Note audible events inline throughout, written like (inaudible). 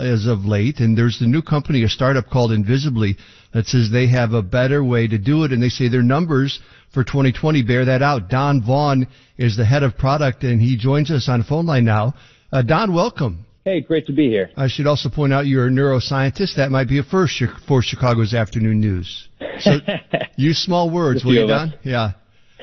as of late, and there's the new company, a startup called Invisibly, that says they have a better way to do it, and they say their numbers for 2020 bear that out. Don Vaughn is the head of product, and he joins us on phone line now. Uh, Don, welcome. Hey, great to be here. I should also point out you're a neuroscientist. That might be a first for Chicago's afternoon news. So (laughs) use small words, will you, Don? Yeah.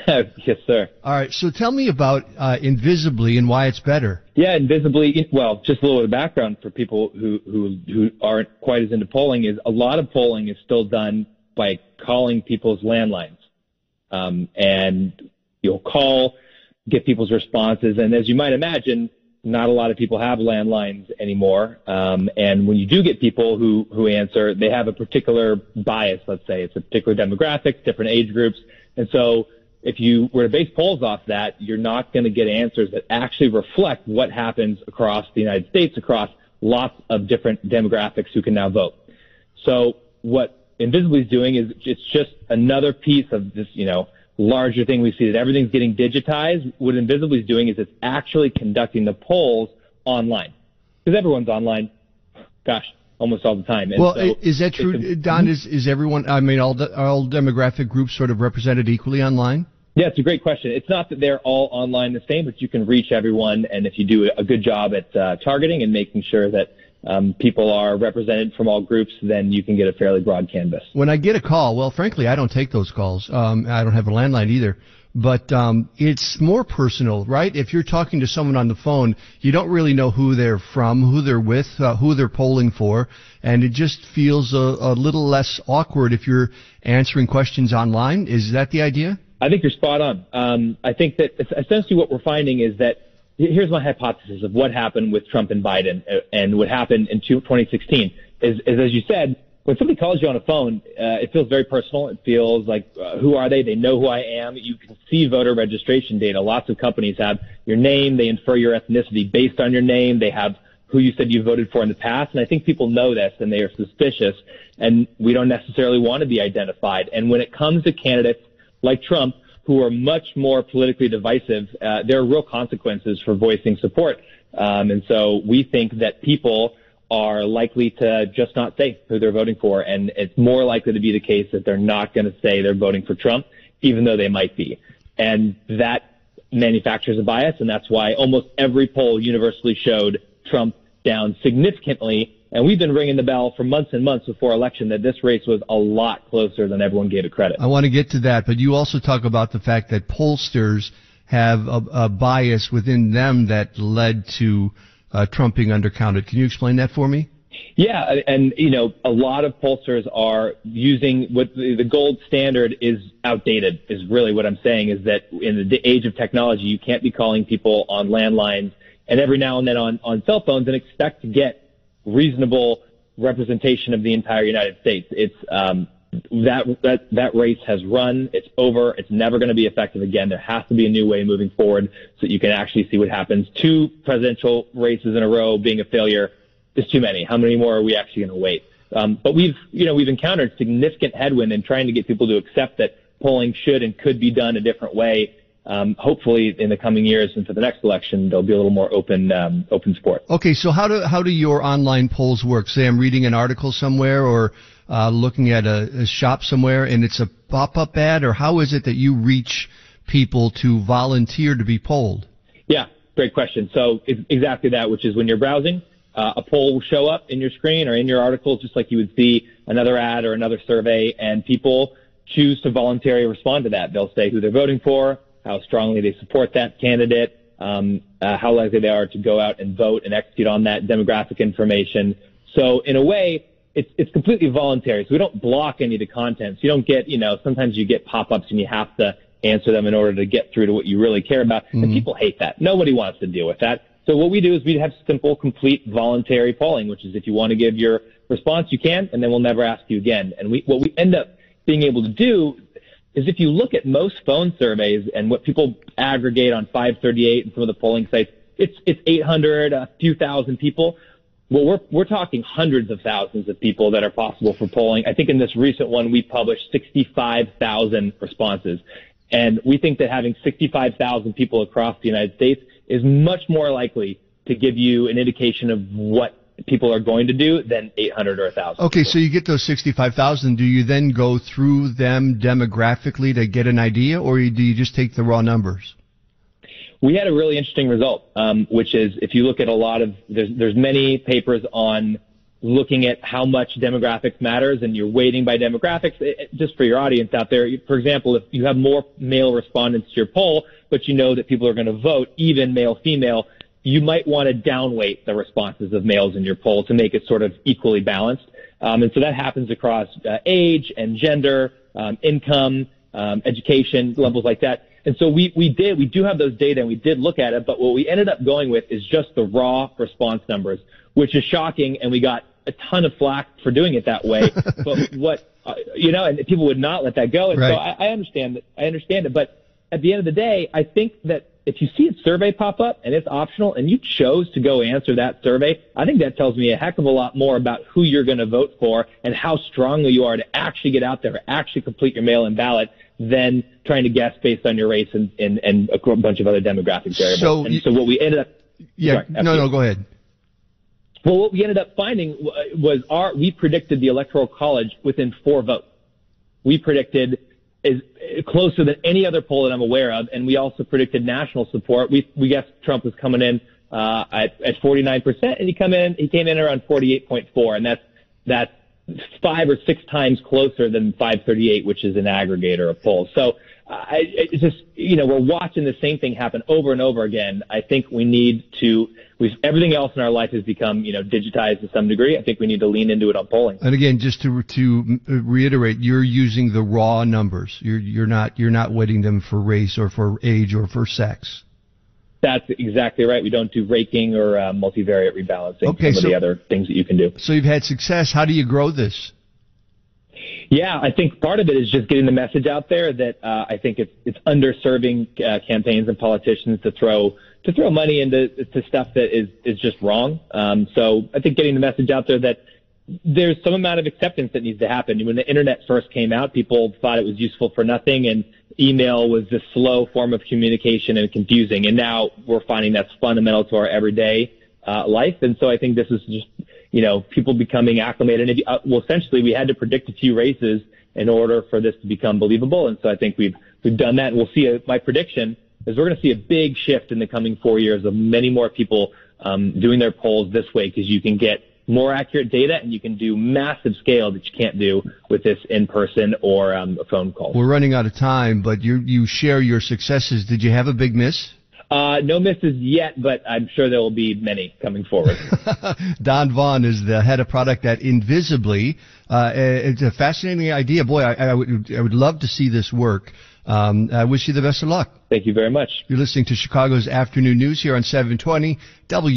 (laughs) yes, sir. All right. So tell me about uh, Invisibly and why it's better. Yeah, Invisibly. Well, just a little bit of background for people who who who aren't quite as into polling is a lot of polling is still done by calling people's landlines, um, and you'll call, get people's responses, and as you might imagine, not a lot of people have landlines anymore. Um, and when you do get people who, who answer, they have a particular bias, let's say. It's a particular demographic, different age groups. And so if you were to base polls off that, you're not going to get answers that actually reflect what happens across the United States, across lots of different demographics who can now vote. So what Invisibly is doing is it's just another piece of this, you know, larger thing we see that everything's getting digitized. What Invisibly is doing is it's actually conducting the polls online because everyone's online. Gosh, almost all the time. And well, so is that true, Don? Mm-hmm. Is is everyone? I mean, all the, all demographic groups sort of represented equally online? Yeah, it's a great question. It's not that they're all online the same, but you can reach everyone, and if you do a good job at uh, targeting and making sure that um, people are represented from all groups, then you can get a fairly broad canvas. When I get a call, well, frankly, I don't take those calls. Um, I don't have a landline either. But um, it's more personal, right? If you're talking to someone on the phone, you don't really know who they're from, who they're with, uh, who they're polling for, and it just feels a, a little less awkward if you're answering questions online. Is that the idea? I think you're spot on. Um, I think that essentially what we're finding is that here's my hypothesis of what happened with Trump and Biden uh, and what happened in 2016 is, is as you said, when somebody calls you on a phone, uh, it feels very personal. It feels like, uh, who are they? They know who I am. You can see voter registration data. Lots of companies have your name. They infer your ethnicity based on your name. They have who you said you voted for in the past. And I think people know this and they are suspicious and we don't necessarily want to be identified. And when it comes to candidates like Trump, who are much more politically divisive, uh, there are real consequences for voicing support. Um, and so we think that people are likely to just not say who they're voting for. And it's more likely to be the case that they're not going to say they're voting for Trump, even though they might be. And that manufactures a bias. And that's why almost every poll universally showed Trump down significantly and we've been ringing the bell for months and months before election that this race was a lot closer than everyone gave it credit. I want to get to that, but you also talk about the fact that pollsters have a, a bias within them that led to uh, Trump being undercounted. Can you explain that for me? Yeah, and you know, a lot of pollsters are using what the gold standard is outdated. Is really what I'm saying is that in the age of technology, you can't be calling people on landlines and every now and then on on cell phones and expect to get reasonable representation of the entire United States. It's um, that that that race has run. It's over. It's never going to be effective again. There has to be a new way moving forward so that you can actually see what happens. Two presidential races in a row being a failure is too many. How many more are we actually going to wait? Um, but we've you know we've encountered significant headwind in trying to get people to accept that polling should and could be done a different way um, hopefully in the coming years and for the next election, there'll be a little more open um, open support. Okay, so how do how do your online polls work? Say I'm reading an article somewhere or uh, looking at a, a shop somewhere, and it's a pop-up ad, or how is it that you reach people to volunteer to be polled? Yeah, great question. So it's exactly that, which is when you're browsing. Uh, a poll will show up in your screen or in your article, just like you would see another ad or another survey, and people choose to voluntarily respond to that. They'll say who they're voting for, how strongly they support that candidate, um, uh, how likely they are to go out and vote and execute on that demographic information. So in a way, it's, it's completely voluntary. So we don't block any of the content. So you don't get, you know, sometimes you get pop-ups and you have to answer them in order to get through to what you really care about. Mm-hmm. And people hate that. Nobody wants to deal with that. So what we do is we have simple, complete voluntary polling, which is if you want to give your response, you can, and then we'll never ask you again. And we, what we end up being able to do is if you look at most phone surveys and what people aggregate on 538 and some of the polling sites, it's it's 800, a few thousand people. Well, we're we're talking hundreds of thousands of people that are possible for polling. I think in this recent one we published 65,000 responses, and we think that having 65,000 people across the United States is much more likely to give you an indication of what people are going to do than 800 or 1,000. Okay, so you get those 65,000. Do you then go through them demographically to get an idea, or do you just take the raw numbers? We had a really interesting result, um, which is if you look at a lot of there's there's many papers on looking at how much demographics matters and you're weighting by demographics. It, just for your audience out there, for example, if you have more male respondents to your poll, but you know that people are going to vote even male female, you might want to downweight the responses of males in your poll to make it sort of equally balanced. Um, and so that happens across uh, age and gender, um, income, um, education levels like that. And so we, we did, we do have those data and we did look at it, but what we ended up going with is just the raw response numbers, which is shocking. And we got a ton of flack for doing it that way. (laughs) but what, uh, you know, and people would not let that go. And right. so I, I understand that. I understand it. But at the end of the day, I think that if you see a survey pop up and it's optional and you chose to go answer that survey, I think that tells me a heck of a lot more about who you're going to vote for and how strongly you are to actually get out there, actually complete your mail-in ballot than trying to guess based on your race and, and, and a bunch of other demographic variables. So, and so what we ended up, yeah, sorry, no, no, go ahead. Well, what we ended up finding was our, we predicted the electoral college within four votes. We predicted is closer than any other poll that I'm aware of. And we also predicted national support. We, we guessed Trump was coming in, uh, at, at 49%, and he come in, he came in around 48.4, and that's, that's five or six times closer than 538, which is an aggregator of polls. So, I, it's just, you know, we're watching the same thing happen over and over again. I think we need to, we've, everything else in our life has become, you know, digitized to some degree. I think we need to lean into it on polling. And again, just to, to reiterate, you're using the raw numbers. You're, you're not, you're not weighting them for race or for age or for sex. That's exactly right. We don't do raking or uh, multivariate rebalancing. Okay, some so, of the other things that you can do. So you've had success. How do you grow this? Yeah, I think part of it is just getting the message out there that uh, I think it's it's underserving uh, campaigns and politicians to throw to throw money into to stuff that is is just wrong. Um, so I think getting the message out there that there's some amount of acceptance that needs to happen. When the internet first came out, people thought it was useful for nothing, and email was this slow form of communication and confusing. And now we're finding that's fundamental to our everyday uh, life. And so I think this is just you know, people becoming acclimated. And, uh, well, essentially, we had to predict a few races in order for this to become believable. And so I think we've we've done that. And we'll see. A, my prediction is we're going to see a big shift in the coming four years of many more people um, doing their polls this way because you can get more accurate data and you can do massive scale that you can't do with this in person or um, a phone call. We're running out of time, but you you share your successes. Did you have a big miss? Uh, no misses yet, but I'm sure there will be many coming forward. (laughs) Don Vaughn is the head of product at Invisibly. Uh, it's a fascinating idea. Boy, I, I, would, I would love to see this work. Um, I wish you the best of luck. Thank you very much. You're listening to Chicago's Afternoon News here on 720 W.